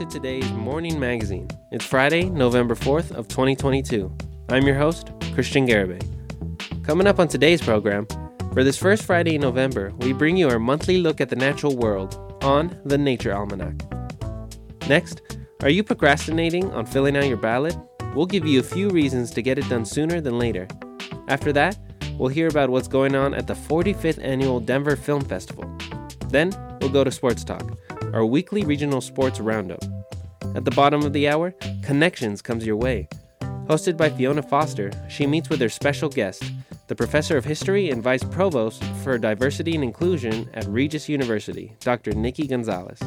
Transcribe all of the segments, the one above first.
to today's morning magazine. It's Friday, November 4th of 2022. I'm your host, Christian Garibay. Coming up on today's program, for this first Friday in November, we bring you our monthly look at the natural world on the Nature Almanac. Next, are you procrastinating on filling out your ballot? We'll give you a few reasons to get it done sooner than later. After that, we'll hear about what's going on at the 45th annual Denver Film Festival. Then, we'll go to Sports Talk our weekly regional sports roundup. At the bottom of the hour, Connections comes your way. Hosted by Fiona Foster, she meets with her special guest, the professor of history and vice provost for diversity and inclusion at Regis University, Dr. Nikki Gonzalez.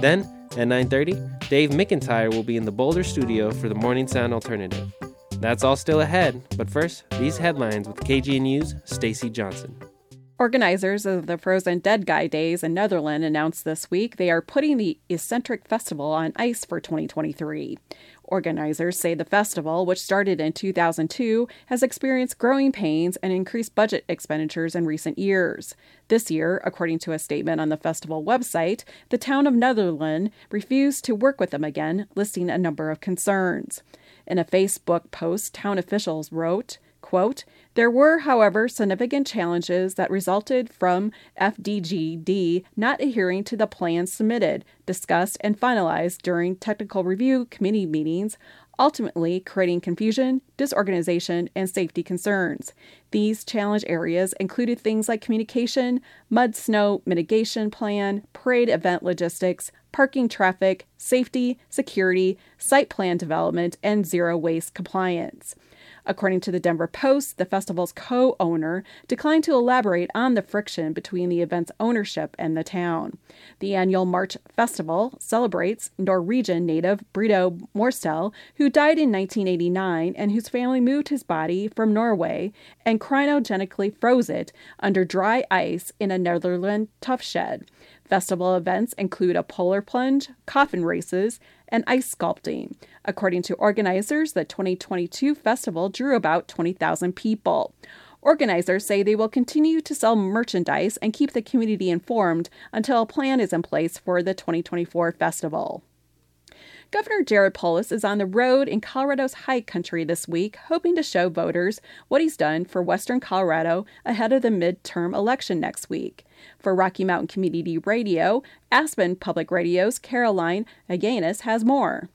Then, at 9:30, Dave McIntyre will be in the Boulder studio for the Morning Sound Alternative. That's all still ahead, but first, these headlines with KGNU's Stacy Johnson. Organizers of the Frozen Dead Guy Days in Nederland announced this week they are putting the eccentric festival on ice for 2023. Organizers say the festival, which started in 2002, has experienced growing pains and increased budget expenditures in recent years. This year, according to a statement on the festival website, the town of Nederland refused to work with them again, listing a number of concerns. In a Facebook post, town officials wrote, quote, there were, however, significant challenges that resulted from FDGD not adhering to the plans submitted, discussed, and finalized during technical review committee meetings, ultimately creating confusion, disorganization, and safety concerns. These challenge areas included things like communication, mud snow mitigation plan, parade event logistics, parking traffic, safety, security, site plan development, and zero waste compliance. According to the Denver Post, the festival's co owner declined to elaborate on the friction between the event's ownership and the town. The annual March Festival celebrates Norwegian native Bredo Morstoel, who died in 1989 and whose family moved his body from Norway and cryogenically froze it under dry ice in a Nederland Tuff Shed. Festival events include a polar plunge, coffin races, and ice sculpting. According to organizers, the 2022 festival drew about 20,000 people. Organizers say they will continue to sell merchandise and keep the community informed until a plan is in place for the 2024 festival. Governor Jared Polis is on the road in Colorado's high country this week, hoping to show voters what he's done for Western Colorado ahead of the midterm election next week. For Rocky Mountain Community Radio, Aspen Public Radio's Caroline Llanes has more.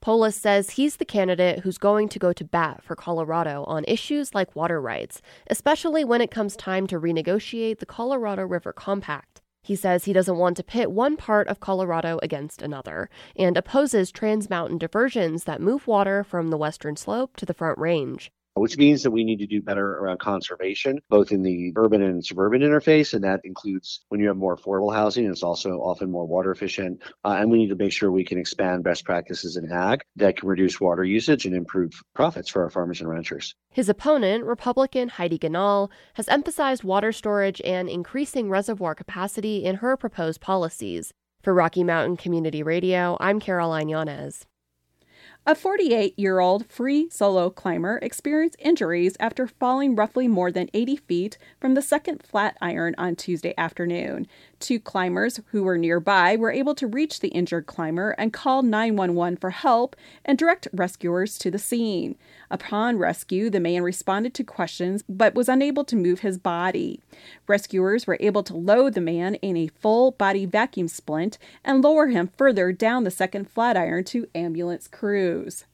Polis says he's the candidate who's going to go to bat for Colorado on issues like water rights, especially when it comes time to renegotiate the Colorado River Compact. He says he doesn't want to pit one part of Colorado against another and opposes trans mountain diversions that move water from the western slope to the Front Range which means that we need to do better around conservation, both in the urban and suburban interface. And that includes when you have more affordable housing, it's also often more water efficient. Uh, and we need to make sure we can expand best practices in ag that can reduce water usage and improve profits for our farmers and ranchers. His opponent, Republican Heidi Ganahl, has emphasized water storage and increasing reservoir capacity in her proposed policies. For Rocky Mountain Community Radio, I'm Caroline Llanes. A 48 year old free solo climber experienced injuries after falling roughly more than 80 feet from the second Flatiron on Tuesday afternoon. Two climbers who were nearby were able to reach the injured climber and call 911 for help and direct rescuers to the scene. Upon rescue, the man responded to questions but was unable to move his body. Rescuers were able to load the man in a full body vacuum splint and lower him further down the second Flatiron to ambulance crews.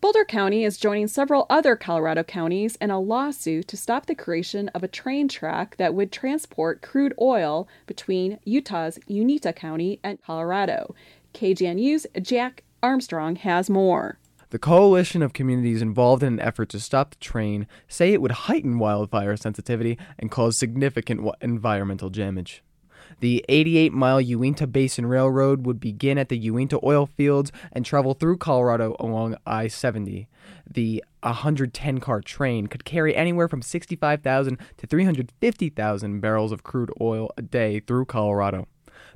Boulder County is joining several other Colorado counties in a lawsuit to stop the creation of a train track that would transport crude oil between Utah's Uintah County and Colorado. KGNU's Jack Armstrong has more. The coalition of communities involved in an effort to stop the train say it would heighten wildfire sensitivity and cause significant environmental damage. The 88 mile Uinta Basin Railroad would begin at the Uinta oil fields and travel through Colorado along I 70. The 110 car train could carry anywhere from 65,000 to 350,000 barrels of crude oil a day through Colorado.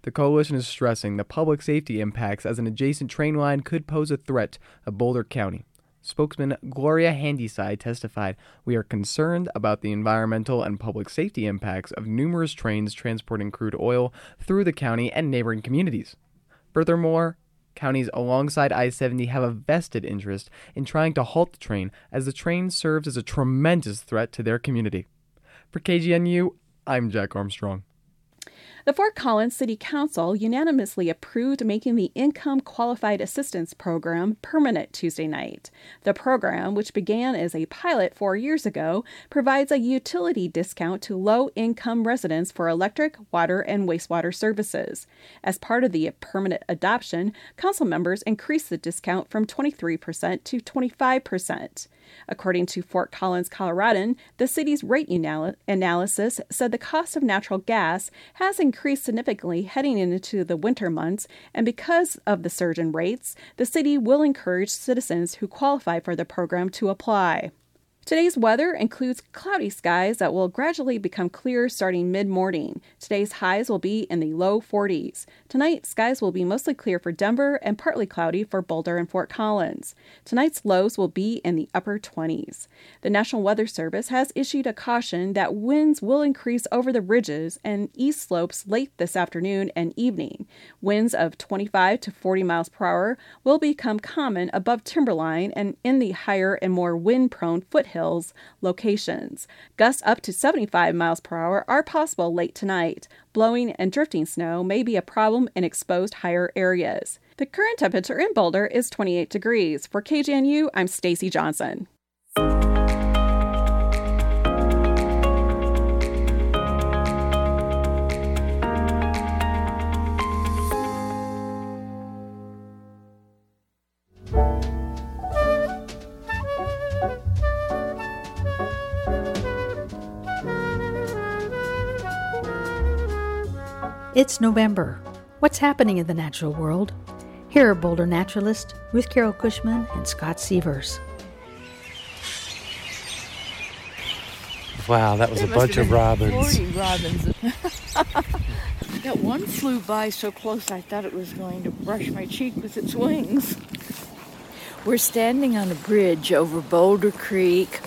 The coalition is stressing the public safety impacts as an adjacent train line could pose a threat to Boulder County. Spokesman Gloria Handyside testified, We are concerned about the environmental and public safety impacts of numerous trains transporting crude oil through the county and neighboring communities. Furthermore, Counties alongside I 70 have a vested interest in trying to halt the train as the train serves as a tremendous threat to their community. For KGNU, I'm Jack Armstrong. The Fort Collins City Council unanimously approved making the Income Qualified Assistance Program permanent Tuesday night. The program, which began as a pilot four years ago, provides a utility discount to low income residents for electric, water, and wastewater services. As part of the permanent adoption, council members increased the discount from 23% to 25%. According to Fort Collins, Coloradan, the city's rate anal- analysis said the cost of natural gas has increased significantly heading into the winter months, and because of the surge in rates, the city will encourage citizens who qualify for the program to apply. Today's weather includes cloudy skies that will gradually become clear starting mid morning. Today's highs will be in the low 40s. Tonight, skies will be mostly clear for Denver and partly cloudy for Boulder and Fort Collins. Tonight's lows will be in the upper 20s. The National Weather Service has issued a caution that winds will increase over the ridges and east slopes late this afternoon and evening. Winds of 25 to 40 miles per hour will become common above timberline and in the higher and more wind prone foothills Hills locations. Gusts up to 75 miles per hour are possible late tonight. Blowing and drifting snow may be a problem in exposed higher areas. The current temperature in Boulder is 28 degrees. For KGNU, I'm Stacy Johnson. It's November. What's happening in the natural world? Here are Boulder naturalists Ruth Carol Cushman and Scott Sievers. Wow, that was a bunch of robins. 40 robins. that one flew by so close I thought it was going to brush my cheek with its wings. We're standing on a bridge over Boulder Creek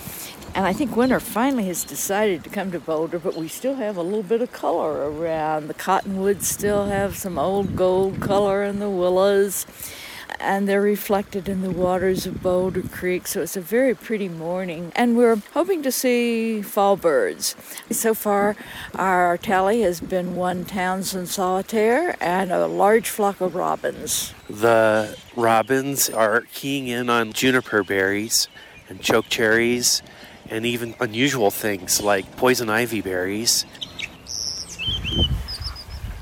and I think winter finally has decided to come to Boulder, but we still have a little bit of color around. The cottonwoods still have some old gold color in the willows, and they're reflected in the waters of Boulder Creek. So it's a very pretty morning, and we're hoping to see fall birds. So far, our tally has been one Townsend solitaire and a large flock of robins. The robins are keying in on juniper berries and choke cherries and even unusual things like poison ivy berries.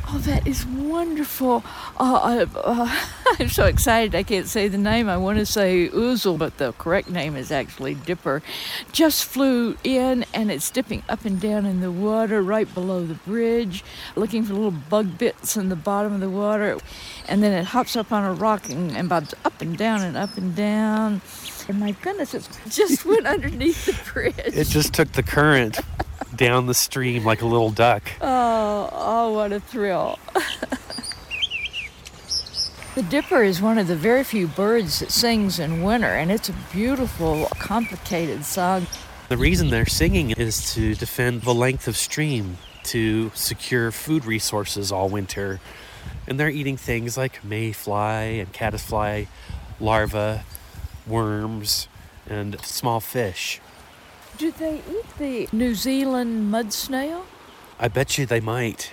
Oh, that is wonderful. Uh, uh, I'm so excited I can't say the name. I want to say ouzel, but the correct name is actually dipper. Just flew in and it's dipping up and down in the water right below the bridge, looking for little bug bits in the bottom of the water. And then it hops up on a rock and, and bobs up and down and up and down. And my goodness, it just went underneath the bridge. It just took the current down the stream like a little duck. Oh, oh, what a thrill. the dipper is one of the very few birds that sings in winter, and it's a beautiful, complicated song. The reason they're singing is to defend the length of stream, to secure food resources all winter. And they're eating things like mayfly and caddisfly larvae worms, and small fish. Do they eat the New Zealand mud snail? I bet you they might.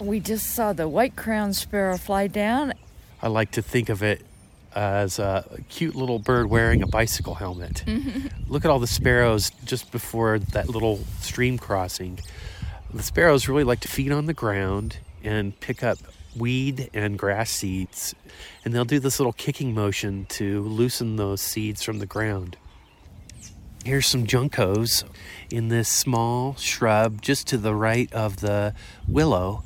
We just saw the white crowned sparrow fly down. I like to think of it as a cute little bird wearing a bicycle helmet. Look at all the sparrows just before that little stream crossing. The sparrows really like to feed on the ground and pick up weed and grass seeds, and they'll do this little kicking motion to loosen those seeds from the ground. Here's some juncos in this small shrub just to the right of the willow.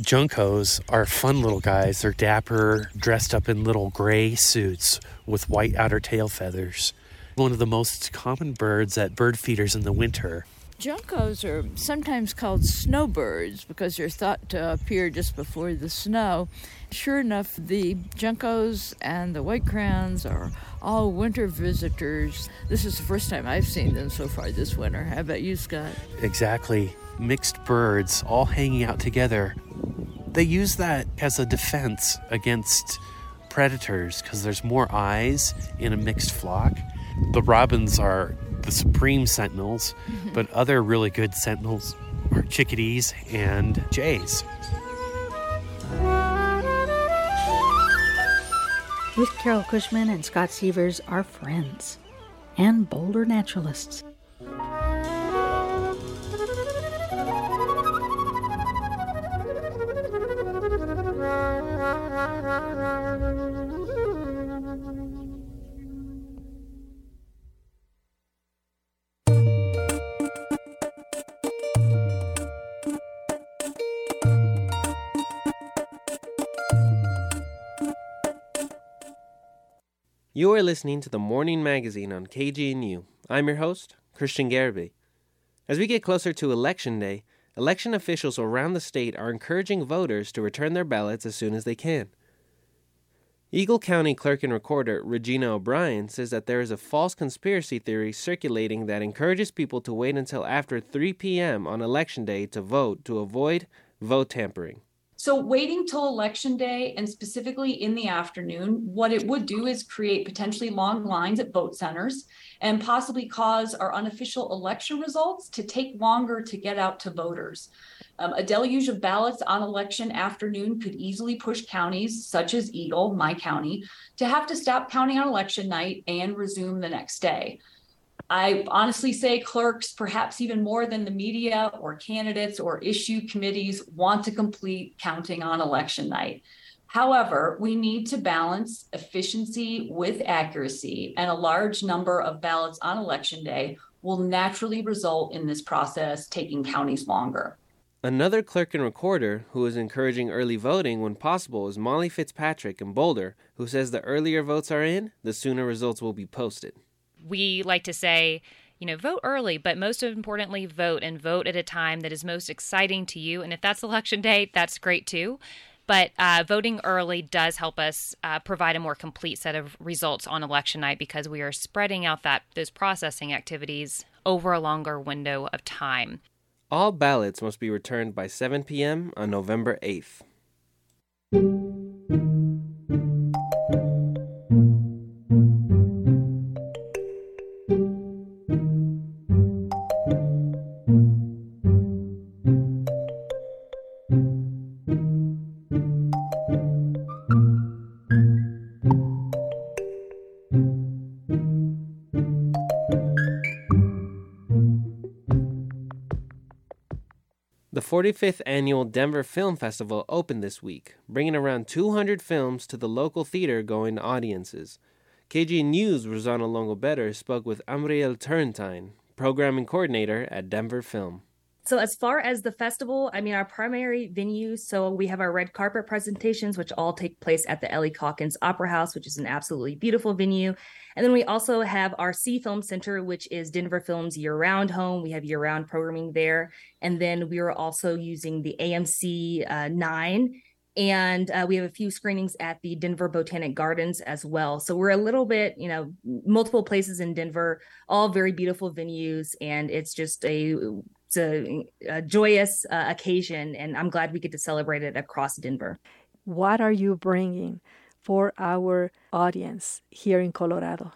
Juncos are fun little guys. They're dapper, dressed up in little gray suits with white outer tail feathers. One of the most common birds at bird feeders in the winter. Juncos are sometimes called snowbirds because they're thought to appear just before the snow. Sure enough, the juncos and the white crowns are all winter visitors. This is the first time I've seen them so far this winter. How about you, Scott? Exactly. Mixed birds all hanging out together. they use that as a defense against predators because there's more eyes in a mixed flock. The robins are the supreme sentinels, mm-hmm. but other really good sentinels are chickadees and jays. Ruth Carol Cushman and Scott Sievers are friends and Boulder naturalists. You are listening to the Morning Magazine on KGNU. I'm your host, Christian Garibay. As we get closer to Election Day, election officials around the state are encouraging voters to return their ballots as soon as they can. Eagle County Clerk and Recorder Regina O'Brien says that there is a false conspiracy theory circulating that encourages people to wait until after 3 p.m. on Election Day to vote to avoid vote tampering. So, waiting till election day and specifically in the afternoon, what it would do is create potentially long lines at vote centers and possibly cause our unofficial election results to take longer to get out to voters. Um, a deluge of ballots on election afternoon could easily push counties such as Eagle, my county, to have to stop counting on election night and resume the next day. I honestly say clerks, perhaps even more than the media or candidates or issue committees, want to complete counting on election night. However, we need to balance efficiency with accuracy, and a large number of ballots on election day will naturally result in this process taking counties longer. Another clerk and recorder who is encouraging early voting when possible is Molly Fitzpatrick in Boulder, who says the earlier votes are in, the sooner results will be posted we like to say, you know, vote early, but most importantly, vote and vote at a time that is most exciting to you. And if that's election day, that's great too. But uh, voting early does help us uh, provide a more complete set of results on election night because we are spreading out that those processing activities over a longer window of time. All ballots must be returned by 7 p.m. on November 8th. 45th annual Denver Film Festival opened this week, bringing around 200 films to the local theater going audiences. KGNU's Rosanna Longo Better spoke with Ambrielle Turrentine, programming coordinator at Denver Film. So, as far as the festival, I mean, our primary venue, so we have our red carpet presentations, which all take place at the Ellie Caulkins Opera House, which is an absolutely beautiful venue. And then we also have our Sie FilmCenter, which is Denver Film's year round home. We have year round programming there. And then we are also using the AMC uh, 9 and uh, we have a few screenings at the Denver Botanic Gardens as well. So we're a little bit, you know, multiple places in Denver, all very beautiful venues, and it's just a it's a, a joyous uh, occasion, and I'm glad we get to celebrate it across Denver. What are you bringing for our audience here in Colorado?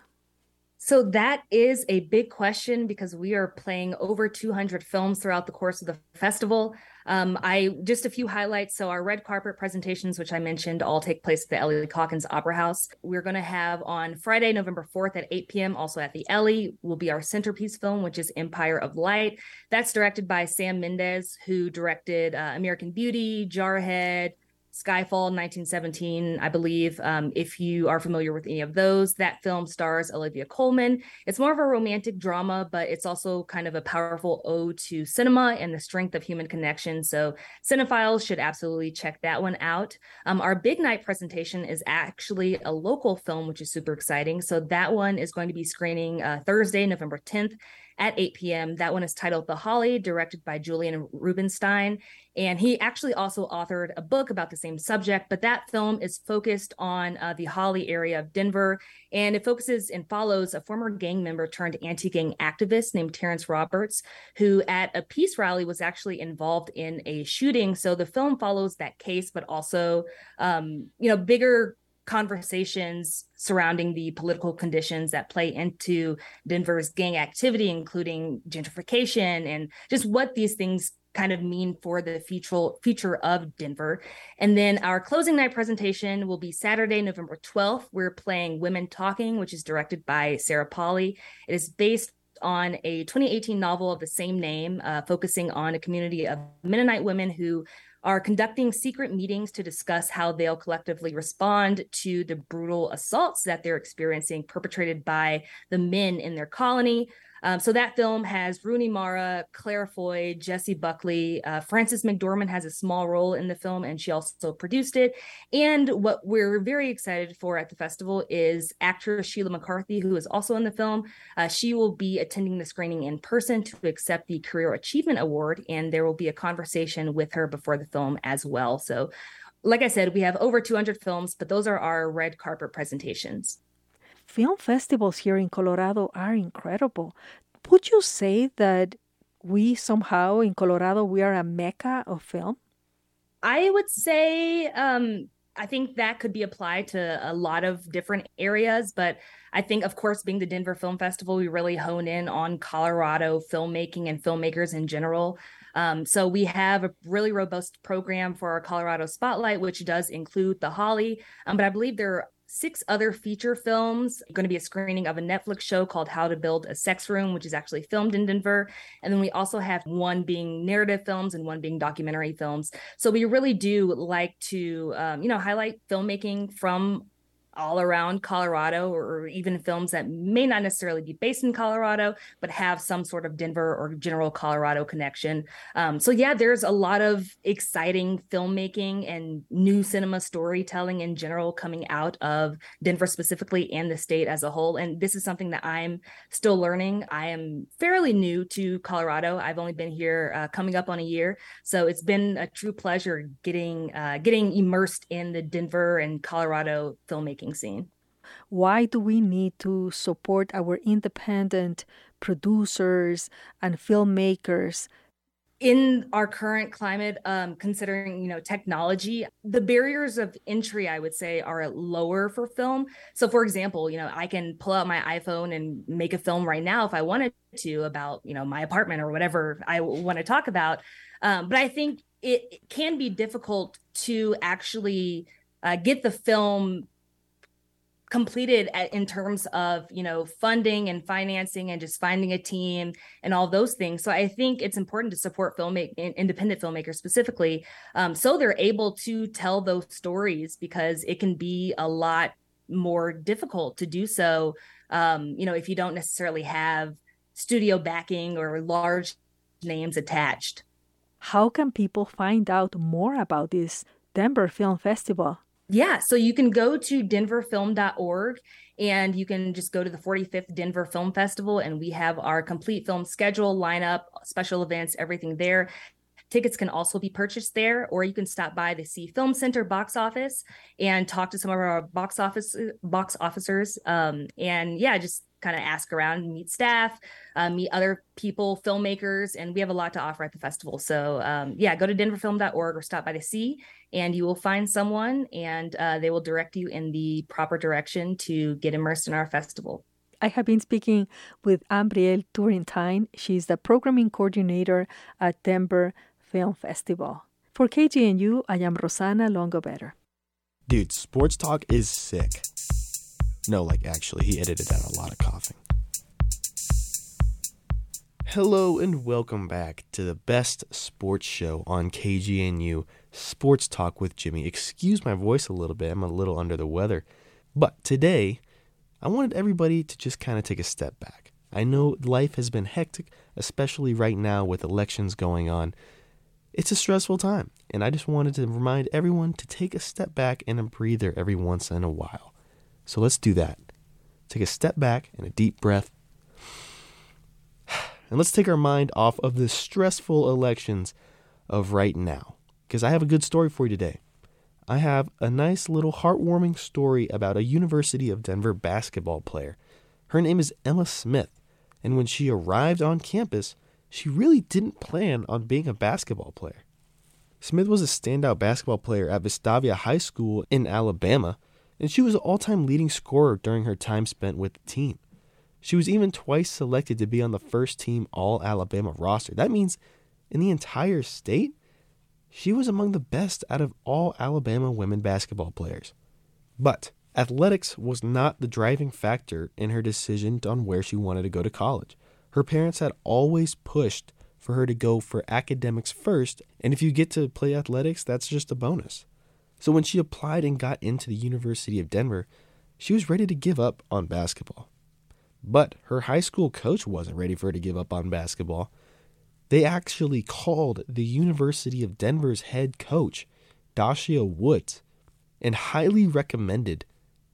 So that is a big question because we are playing over 200 films throughout the course of the festival. Um, I just a few highlights. So our red carpet presentations, which I mentioned, all take place at the Ellie Caulkins Opera House. We're going to have on Friday, November 4th at 8 p.m. Also at the Ellie will be our centerpiece film, which is Empire of Light. That's directed by Sam Mendes, who directed uh, American Beauty, Jarhead, Skyfall 1917, I believe. Um, if you are familiar with any of those, that film stars Olivia Colman. It's more of a romantic drama, but it's also kind of a powerful ode to cinema and the strength of human connection. So, cinephiles should absolutely check that one out. Um, our big night presentation is actually a local film, which is super exciting. So, that one is going to be screening uh, Thursday, November 10th at 8 p.m. That one is titled The Holly, directed by Julian Rubinstein. And he actually also authored a book about the same subject, but that film is focused on uh, the Holly area of Denver. And it focuses and follows a former gang member turned anti gang activist named Terrence Roberts, who at a peace rally was actually involved in a shooting. So the film follows that case, but also, um, you know, bigger conversations surrounding the political conditions that play into Denver's gang activity, including gentrification and just what these things kind of mean for the future future of Denver. And then our closing night presentation will be Saturday, November 12th. We're playing Women Talking, which is directed by Sarah Polley. It is based on a 2018 novel of the same name, uh, focusing on a community of Mennonite women who are conducting secret meetings to discuss how they'll collectively respond to the brutal assaults that they're experiencing perpetrated by the men in their colony. Um, so that film has Rooney Mara, Claire Foy, Jessie Buckley. Uh, Frances McDormand has a small role in the film, and she also produced it. And what we're very excited for at the festival is actress Sheila McCarthy, who is also in the film. Uh, she will be attending the screening in person to accept the Career Achievement Award, and there will be a conversation with her before the film as well. So, like I said, we have over 200 films, but those are our red carpet presentations film festivals here in Colorado are incredible. Would you say that we somehow in Colorado we are a mecca of film? I would say um, I think that could be applied to a lot of different areas, but I think, of course, being the Denver Film Festival, we really hone in on Colorado filmmaking and filmmakers in general. Um, so we have a really robust program for our Colorado Spotlight, which does include the Holly, um, but I believe there six other feature films. Going to be a screening of a Netflix show called How to Build a Sex Room, which is actually filmed in Denver. And then we also have one being narrative films and one being documentary films. So we really do like to, um, you know, highlight filmmaking from all around Colorado or even films that may not necessarily be based in Colorado, but have some sort of Denver or general Colorado connection. Um, so, yeah, there's a lot of exciting filmmaking and new cinema storytelling in general coming out of Denver specifically and the state as a whole. And this is something that I'm still learning. I am fairly new to Colorado. I've only been here uh, coming up on a year. So, it's been a true pleasure getting uh, getting immersed in the Denver and Colorado filmmaking scene. Why do we need to support our independent producers and filmmakers? in our current climate um, considering you know technology the barriers of entry i would say are lower for film so for example you know i can pull out my iphone and make a film right now if i wanted to about you know my apartment or whatever i want to talk about um, but i think it, it, can be difficult to actually uh, get the film completed at, in terms of you know funding and financing and just finding a team and all those things. So i think it's important to support filmmaking independent filmmakers specifically um, so they're able to tell those stories because it can be a lot more difficult to do so um, you know if you don't necessarily have studio backing or large names attached. How can people find out more about this denver film festival yeah, so you can go to denverfilm.org and you can just go to the 45th Denver Film Festival and we have our complete film schedule, lineup, special events, everything there. Tickets can also be purchased there, or you can stop by the Sie FilmCenter box office and talk to some of our box office box officers. Um, and yeah, just kind of ask around, meet staff, uh, meet other people, filmmakers, and we have a lot to offer at the festival. So um, yeah, go to denverfilm.org or stop by the Sie, and you will find someone, and uh, they will direct you in the proper direction to get immersed in our festival. I have been speaking with Ambrielle Turrentine. She's the programming coordinator at Denver Film Festival. For KGNU, I am Rosanna Longobetter. Dude, sports talk is sick. No, like actually, he edited out a lot of coughing. Hello and welcome back to the best sports show on KGNU, Sports Talk with Jimmy. Excuse my voice a little bit, I'm a little under the weather. But today, I wanted everybody to just kind of take a step back. I know life has been hectic, especially right now with elections going on. It's a stressful time, and I just wanted to remind everyone to take a step back and a breather every once in a while. So let's do that. Take a step back and a deep breath. and let's take our mind off of the stressful elections of right now. Because I have a good story for you today. I have a nice little heartwarming story about a University of Denver basketball player. Her name is Emma Smith, and when she arrived on campus, she really didn't plan on being a basketball player. Smith was a standout basketball player at Vestavia High School in Alabama, and she was all time leading scorer during her time spent with the team. She was even twice selected to be on the first team All Alabama roster. That means in the entire state, she was among the best out of all Alabama women basketball players. But athletics was not the driving factor in her decision on where she wanted to go to college. Her parents had always pushed for her to go for academics first, and if you get to play athletics, that's just a bonus. So when she applied and got into the University of Denver, she was ready to give up on basketball. But her high school coach wasn't ready for her to give up on basketball. They actually called the University of Denver's head coach, Doshia Woods, and highly recommended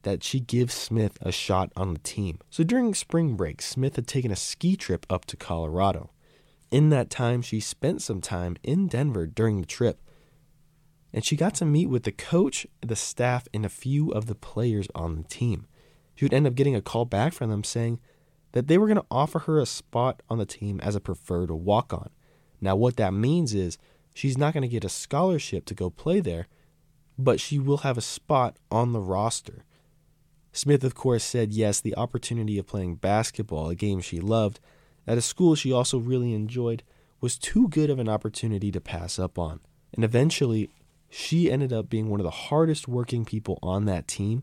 that she give Smith a shot on the team. So during spring break, Smith had taken a ski trip up to Colorado. In that time, she spent some time in Denver during the trip, and she got to meet with the coach, the staff, and a few of the players on the team. She would end up getting a call back from them saying that they were going to offer her a spot on the team as a preferred walk on. Now, what that means is she's not going to get a scholarship to go play there, but she will have a spot on the roster. Smith, of course, said yes, the opportunity of playing basketball, a game she loved, at a school she also really enjoyed, was too good of an opportunity to pass up on. And eventually, she ended up being one of the hardest working people on that team,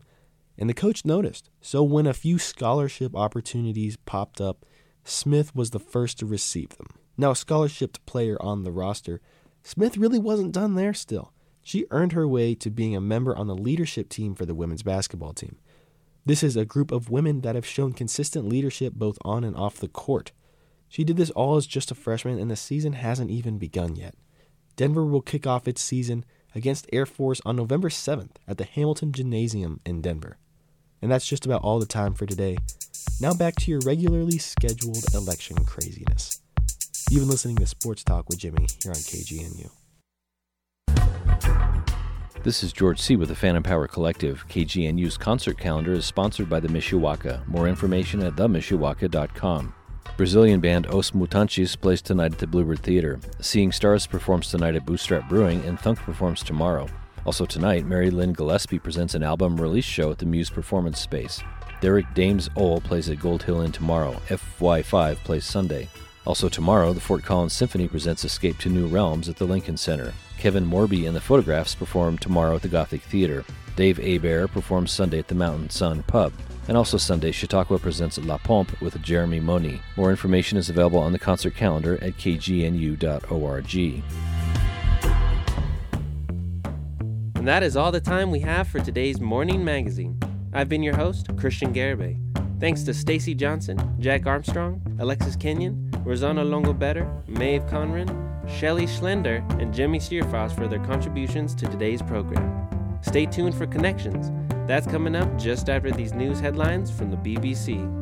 and the coach noticed. So when a few scholarship opportunities popped up, Smith was the first to receive them. Now, a scholarship player on the roster, Smith really wasn't done there still. She earned her way to being a member on the leadership team for the women's basketball team. This is a group of women that have shown consistent leadership both on and off the court. She did this all as just a freshman, and the season hasn't even begun yet. Denver will kick off its season against Air Force on November 7th at the Hamilton Gymnasium in Denver. And that's just about all the time for today. Now back to your regularly scheduled election craziness. You've been listening to Sports Talk with Jimmy here on KGNU. This is George C. with the Phantom Power Collective. KGNU's concert calendar is sponsored by the Mishawaka. More information at themishawaka.com. Brazilian band Os Mutantes plays tonight at the Bluebird Theater. Seeing Stars performs tonight at Bootstrap Brewing, and Thunk performs tomorrow. Also tonight, Mary Lynn Gillespie presents an album release show at the Muse Performance Space. Derek Dames Owl plays at Gold Hill Inn tomorrow. FY5 plays Sunday. Also tomorrow, the Fort Collins Symphony presents Escape to New Realms at the Lincoln Center. Kevin Morby and the Photographs perform tomorrow at the Gothic Theater. Dave Abear performs Sunday at the Mountain Sun Pub. And also Sunday, Chautauqua presents La Pompe with Jeremy Moni. More information is available on the concert calendar at kgnu.org. And that is all the time we have for today's morning magazine. I've been your host, Christian Garibay. Thanks to Stacy Johnson, Jack Armstrong, Alexis Kenyon, Rosanna Longobetter, Maeve Conran, Shelley Schlender, and Jimmy Steerfrost for their contributions to today's program. Stay tuned for Connections. That's coming up just after these news headlines from the BBC.